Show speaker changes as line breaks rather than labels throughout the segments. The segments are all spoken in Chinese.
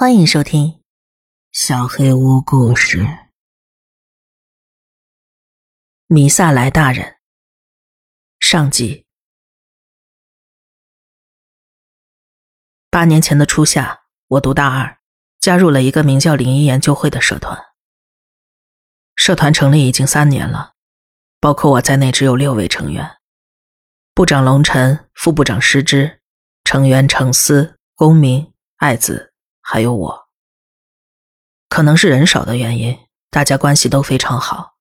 欢迎收听《小黑屋故事》。米萨莱大人上集。八年前的初夏，我读大二，加入了一个名叫“灵异研究会”的社团。社团成立已经三年了，包括我在内，只有六位成员：部长龙晨、副部长施之、成员程思、公明、爱子。还有我，可能是人少的原因，大家关系都非常好，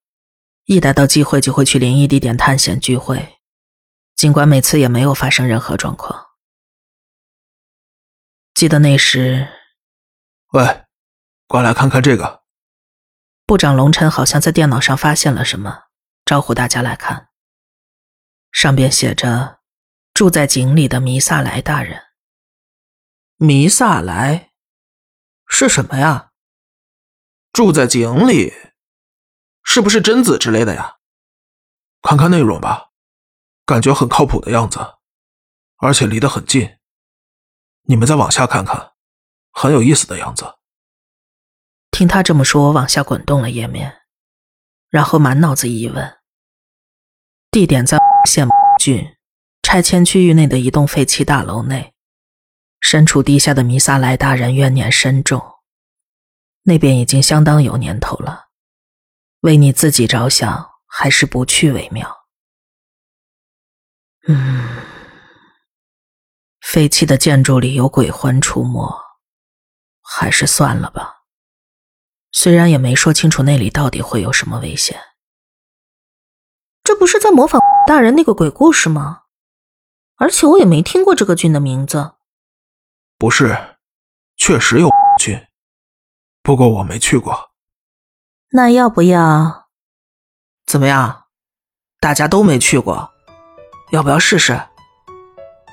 一逮到机会就会去灵异地点探险聚会，尽管每次也没有发生任何状况。记得那时，
喂，过来看看这个。
部长龙晨好像在电脑上发现了什么，招呼大家来看。上边写着：“住在井里的弥萨莱大人。”
弥萨莱。是什么呀？住在井里，是不是贞子之类的呀？看看内容吧，感觉很靠谱的样子，而且离得很近。你们再往下看看，很有意思的样子。
听他这么说，我往下滚动了页面，然后满脑子疑问。地点在县 郡拆迁区域内的一栋废弃大楼内。身处地下的弥撒莱大人怨念深重，那边已经相当有年头了。为你自己着想，还是不去为妙。嗯，废弃的建筑里有鬼魂出没，还是算了吧。虽然也没说清楚那里到底会有什么危险。
这不是在模仿大人那个鬼故事吗？而且我也没听过这个郡的名字。
不是，确实有郡，不过我没去过。
那要不要？
怎么样？大家都没去过，要不要试试？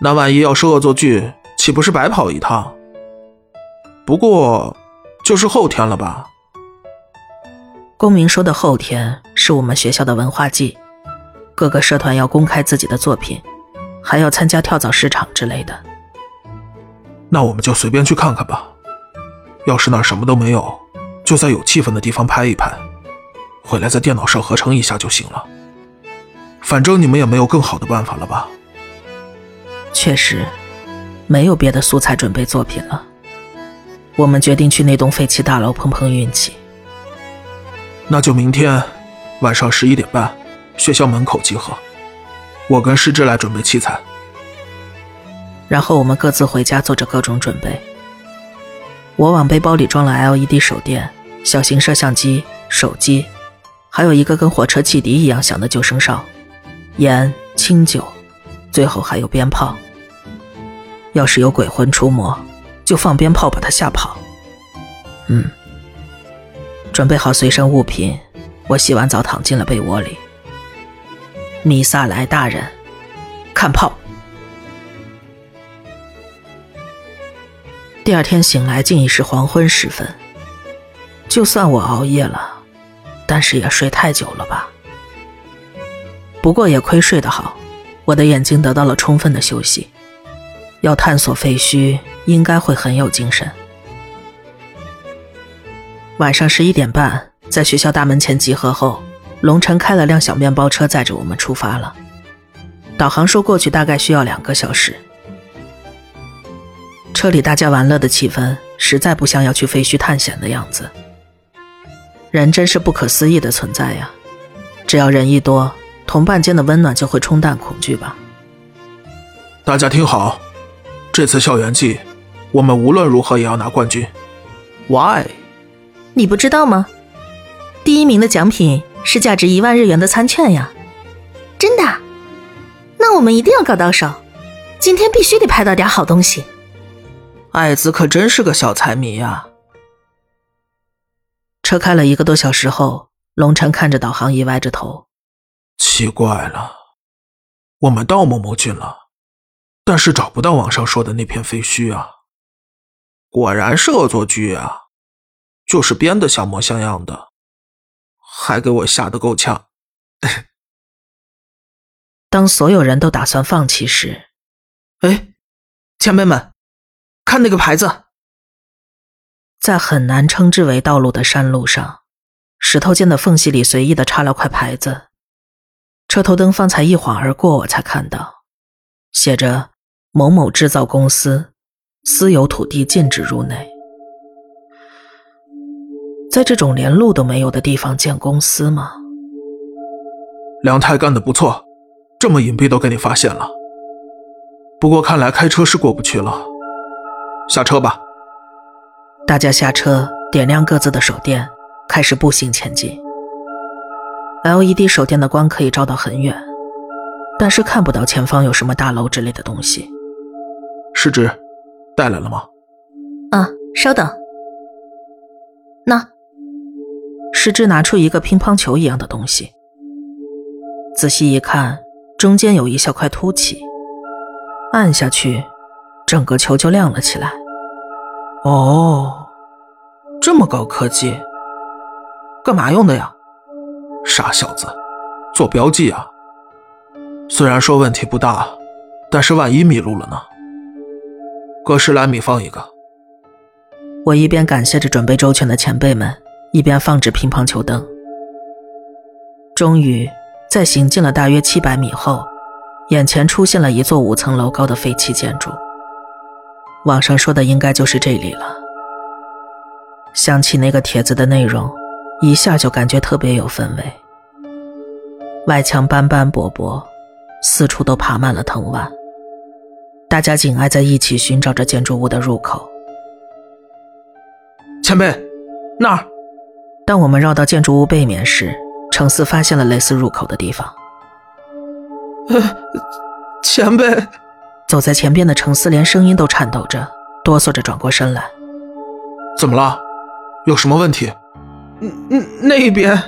那万一要是恶作剧，岂不是白跑一趟？不过，就是后天了吧？
公明说的后天是我们学校的文化季，各个社团要公开自己的作品，还要参加跳蚤市场之类的。
那我们就随便去看看吧。要是那儿什么都没有，就在有气氛的地方拍一拍，回来在电脑上合成一下就行了。反正你们也没有更好的办法了吧？
确实，没有别的素材准备作品了。我们决定去那栋废弃大楼碰碰运气。
那就明天晚上十一点半，学校门口集合。我跟师之来准备器材。
然后我们各自回家做着各种准备。我往背包里装了 LED 手电、小型摄像机、手机，还有一个跟火车汽笛一样响的救生哨、盐、清酒，最后还有鞭炮。要是有鬼魂出没，就放鞭炮把他吓跑。嗯，准备好随身物品，我洗完澡躺进了被窝里。米萨莱大人，看炮。第二天醒来，竟已是黄昏时分。就算我熬夜了，但是也睡太久了吧？不过也亏睡得好，我的眼睛得到了充分的休息。要探索废墟，应该会很有精神。晚上十一点半，在学校大门前集合后，龙晨开了辆小面包车，载着我们出发了。导航说过去大概需要两个小时。车里大家玩乐的气氛，实在不像要去废墟探险的样子。人真是不可思议的存在呀！只要人一多，同伴间的温暖就会冲淡恐惧吧。
大家听好，这次校园季，我们无论如何也要拿冠军。Why？
你不知道吗？第一名的奖品是价值一万日元的餐券呀！真的？那我们一定要搞到手，今天必须得拍到点好东西。
爱子可真是个小财迷呀！车开了一个多小时后，龙晨看着导航仪，歪着头。
奇怪了，我们到某某郡了，但是找不到网上说的那片废墟啊！果然是恶作剧啊，就是编的像模像样的，还给我吓得够呛。
当所有人都打算放弃时，
哎，前辈们！看那个牌子，
在很难称之为道路的山路上，石头间的缝隙里随意的插了块牌子。车头灯方才一晃而过，我才看到，写着“某某制造公司，私有土地禁止入内”。在这种连路都没有的地方建公司吗？
梁太干的不错，这么隐蔽都给你发现了。不过看来开车是过不去了，下车吧。
大家下车，点亮各自的手电，开始步行前进。LED 手电的光可以照到很远，但是看不到前方有什么大楼之类的东西。
师侄，带来了吗？
啊，稍等。那，
师侄拿出一个乒乓球一样的东西，仔细一看，中间有一小块凸起，按下去，整个球就亮了起来。
哦，这么高科技，干嘛用的呀？傻小子，做标记啊！虽然说问题不大，但是万一迷路了呢？搁十来米放一个。
我一边感谢着准备周全的前辈们，一边放置乒乓球灯。终于，在行进了大约七百米后，眼前出现了一座五层楼高的废弃建筑。网上说的应该就是这里了。想起那个帖子的内容。一下就感觉特别有氛围。外墙斑斑驳驳，四处都爬满了藤蔓。大家紧挨在一起，寻找着建筑物的入口。
前辈，那儿。
当我们绕到建筑物背面时，程思发现了类似入口的地方。
前辈，
走在前边的程思连声音都颤抖着，哆嗦着转过身来。
怎么了？有什么问题？嗯嗯，那边。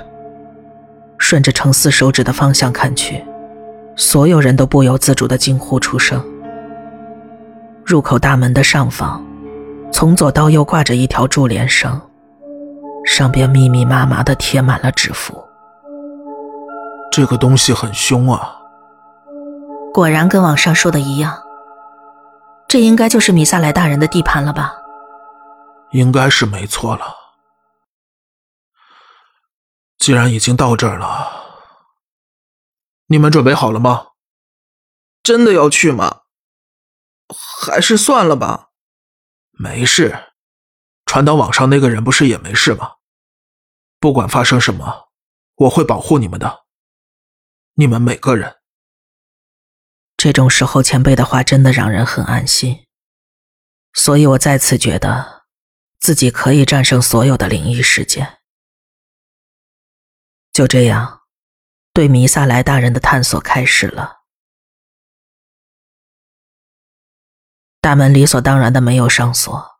顺着程思手指的方向看去，所有人都不由自主的惊呼出声。入口大门的上方，从左到右挂着一条柱帘绳，上边密密麻麻的贴满了纸符。
这个东西很凶啊！
果然跟网上说的一样，这应该就是米萨莱大人的地盘了吧？
应该是没错了。既然已经到这儿了，你们准备好了吗？
真的要去吗？还是算了吧。
没事，传到网上那个人不是也没事吗？不管发生什么，我会保护你们的。你们每个人。
这种时候，前辈的话真的让人很安心。所以我再次觉得，自己可以战胜所有的灵异事件。就这样，对弥撒莱大人的探索开始了。大门理所当然的没有上锁，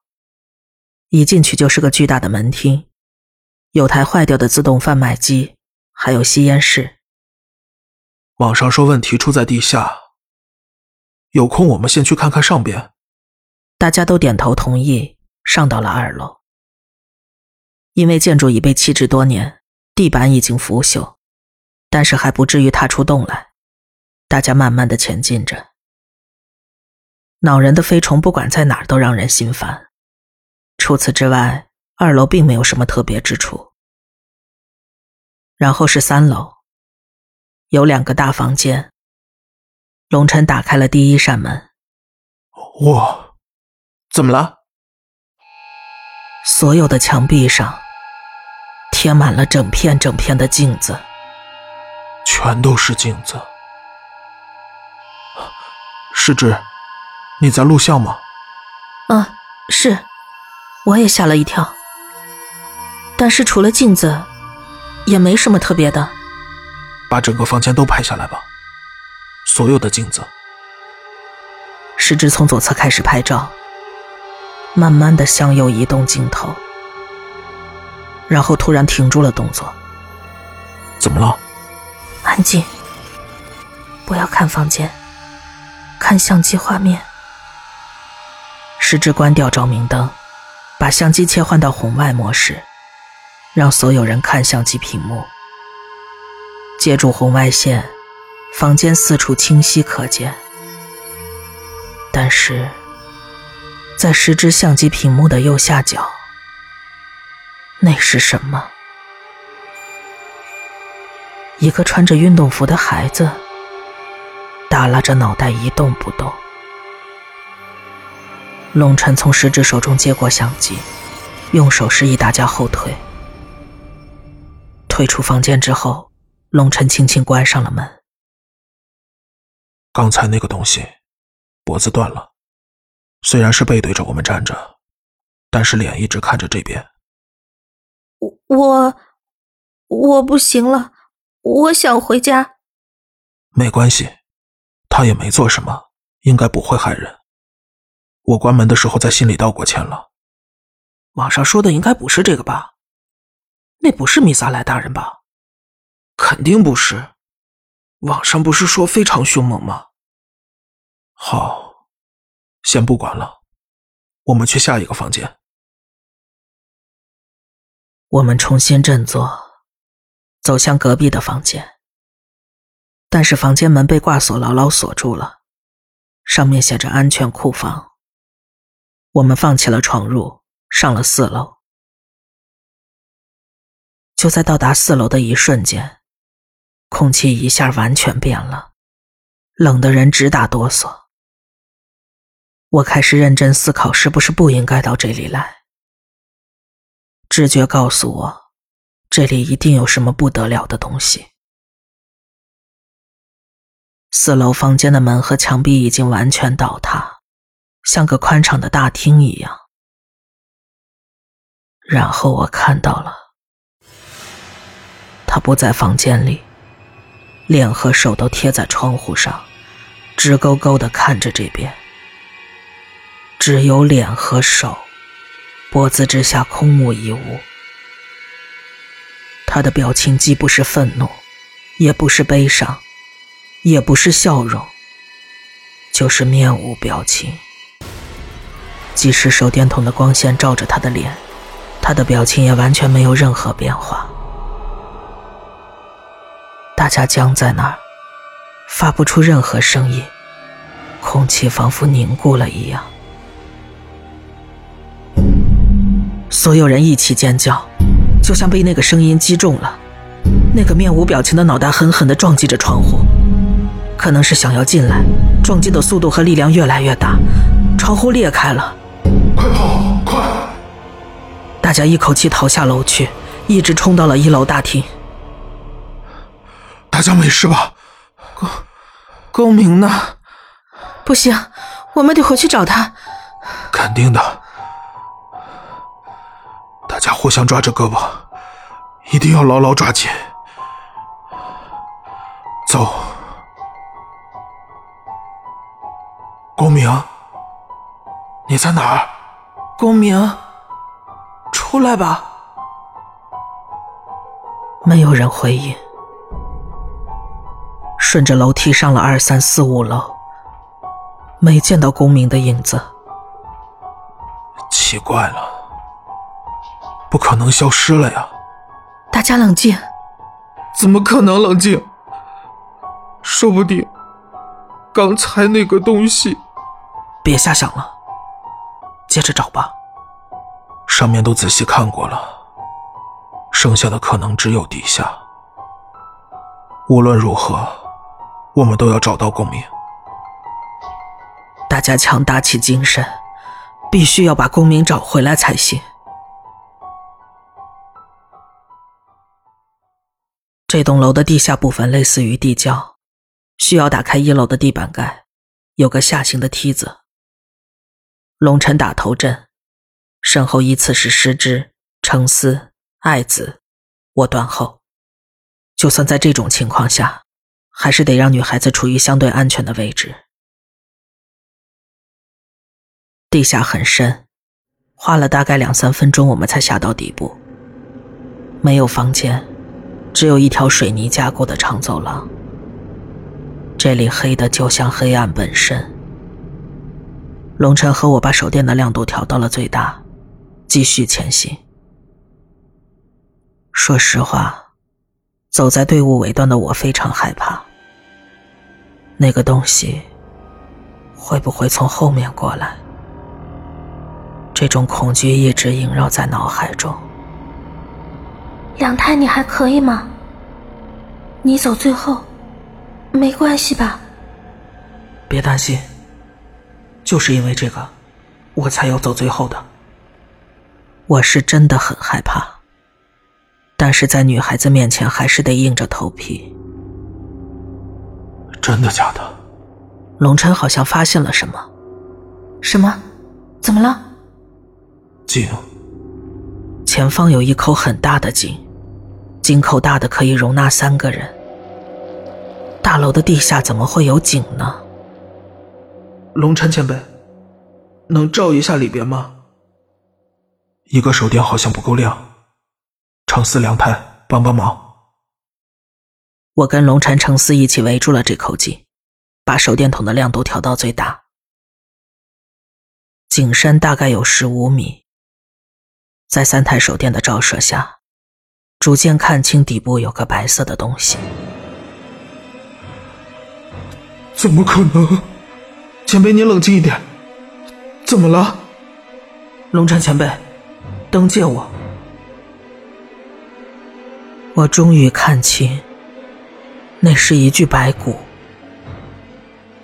一进去就是个巨大的门厅，有台坏掉的自动贩卖机，还有吸烟室。
网上说问题出在地下，有空我们先去看看上边。
大家都点头同意，上到了二楼。因为建筑已被弃置多年。地板已经腐朽，但是还不至于踏出洞来。大家慢慢的前进着。恼人的飞虫不管在哪儿都让人心烦。除此之外，二楼并没有什么特别之处。然后是三楼，有两个大房间。龙晨打开了第一扇门。
我，怎么了？
所有的墙壁上。贴满了整片整片的镜子，
全都是镜子。师侄，你在录像吗？
啊，是，我也吓了一跳。但是除了镜子，也没什么特别的。
把整个房间都拍下来吧，所有的镜子。
师侄从左侧开始拍照，慢慢的向右移动镜头。然后突然停住了动作。
怎么了？
安静，不要看房间，看相机画面。
师之关掉照明灯，把相机切换到红外模式，让所有人看相机屏幕。借助红外线，房间四处清晰可见。但是，在石之相机屏幕的右下角。那是什么？一个穿着运动服的孩子，耷拉着脑袋一动不动。龙晨从十指手中接过相机，用手示意大家后退。退出房间之后，龙晨轻轻关上了门。
刚才那个东西，脖子断了，虽然是背对着我们站着，但是脸一直看着这边。
我我我不行了，我想回家。
没关系，他也没做什么，应该不会害人。我关门的时候在心里道过歉了。
网上说的应该不是这个吧？那不是米萨莱大人吧？肯定不是。网上不是说非常凶猛吗？
好，先不管了，我们去下一个房间。
我们重新振作，走向隔壁的房间。但是房间门被挂锁牢牢锁住了，上面写着“安全库房”。我们放弃了闯入，上了四楼。就在到达四楼的一瞬间，空气一下完全变了，冷的人直打哆嗦。我开始认真思考，是不是不应该到这里来。直觉告诉我，这里一定有什么不得了的东西。四楼房间的门和墙壁已经完全倒塌。像个宽敞的大厅一样，然后我看到了，他不在房间里，脸和手都贴在窗户上，直勾勾的看着这边，只有脸和手，脖子之下空无一物。他的表情既不是愤怒，也不是悲伤，也不是笑容，就是面无表情。即使手电筒的光线照着他的脸，他的表情也完全没有任何变化。大家僵在那儿，发不出任何声音，空气仿佛凝固了一样。所有人一起尖叫，就像被那个声音击中了。那个面无表情的脑袋狠狠地撞击着窗户，可能是想要进来，撞击的速度和力量越来越大，窗户裂开了。
快跑！快！
大家一口气逃下楼去，一直冲到了一楼大厅。
大家没事吧？
公公明呢？
不行，我们得回去找他。
肯定的。大家互相抓着胳膊，一定要牢牢抓紧。走，公明，你在哪儿？
公明，出来吧！
没有人回应。顺着楼梯上了二三四五楼，没见到公明的影子。
奇怪了，不可能消失了呀！
大家冷静。
怎么可能冷静？说不定刚才那个东西……
别瞎想了。接着找吧，
上面都仔细看过了，剩下的可能只有地下。无论如何，我们都要找到公明。
大家强打起精神，必须要把公明找回来才行。这栋楼的地下部分类似于地窖，需要打开一楼的地板盖，有个下行的梯子。龙晨打头阵，身后依次是师之、程思、爱子，我断后。就算在这种情况下，还是得让女孩子处于相对安全的位置。地下很深，花了大概两三分钟，我们才下到底部。没有房间，只有一条水泥加固的长走廊。这里黑的就像黑暗本身。龙晨和我把手电的亮度调到了最大，继续前行。说实话，走在队伍尾端的我非常害怕。那个东西会不会从后面过来？这种恐惧一直萦绕在脑海中。
梁太，你还可以吗？你走最后，没关系吧？
别担心，就是因为这个，我才要走最后的。
我是真的很害怕，但是在女孩子面前还是得硬着头皮。
真的假的？
龙琛好像发现了什么。
什么？怎么了？
井。
前方有一口很大的井，井口大的可以容纳三个人。大楼的地下怎么会有井呢？
龙琛前辈，能照一下里边吗？
一个手电好像不够亮，程思、良太帮帮忙。
我跟龙晨、程思一起围住了这口井，把手电筒的亮度调到最大。井深大概有十五米，在三台手电的照射下，逐渐看清底部有个白色的东西。
怎么可能？
前辈，你冷静一点。怎么了？龙晨前辈。灯借我。
我终于看清，那是一具白骨。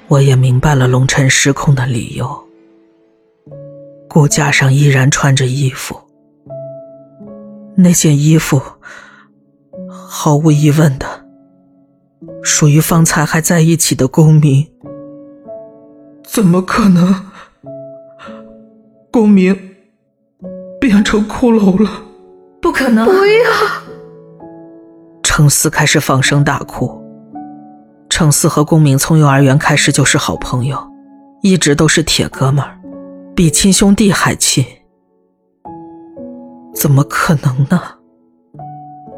我也明白了龙尘失控的理由。骨架上依然穿着衣服，那件衣服，毫无疑问的，属于方才还在一起的公明。
怎么可能？公明。变成骷髅了，
不可能！
不要！程思开始放声大哭。程思和公明从幼儿园开始就是好朋友，一直都是铁哥们儿，比亲兄弟还亲。怎么可能呢？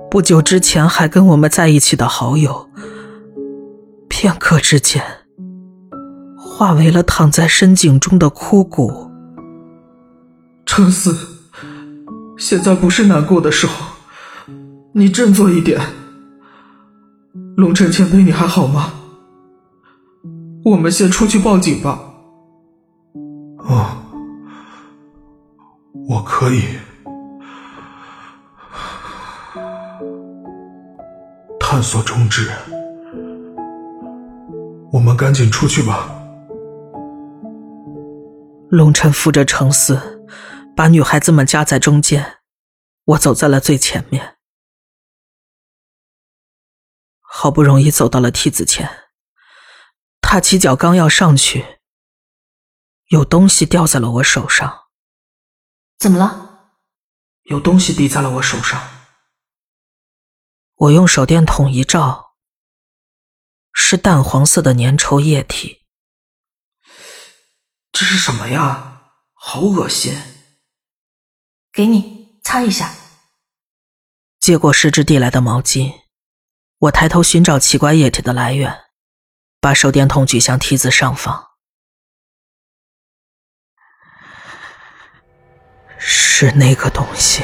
不久之前还跟我们在一起的好友，片刻之间化为了躺在深井中的枯骨。
陈思。现在不是难过的时候，你振作一点。龙尘前辈，你还好吗？我们先出去报警吧。
哦，我可以。探索终止，我们赶紧出去吧。
龙尘扶着程思。把女孩子们夹在中间，我走在了最前面。好不容易走到了梯子前，踏起脚刚要上去，有东西掉在了我手上。
怎么了？
有东西滴在了我手上。
我用手电筒一照，是淡黄色的粘稠液体。
这是什么呀？好恶心！
给你擦一下。
接过师之递来的毛巾，我抬头寻找奇怪液体的来源，把手电筒举向梯子上方。是那个东西。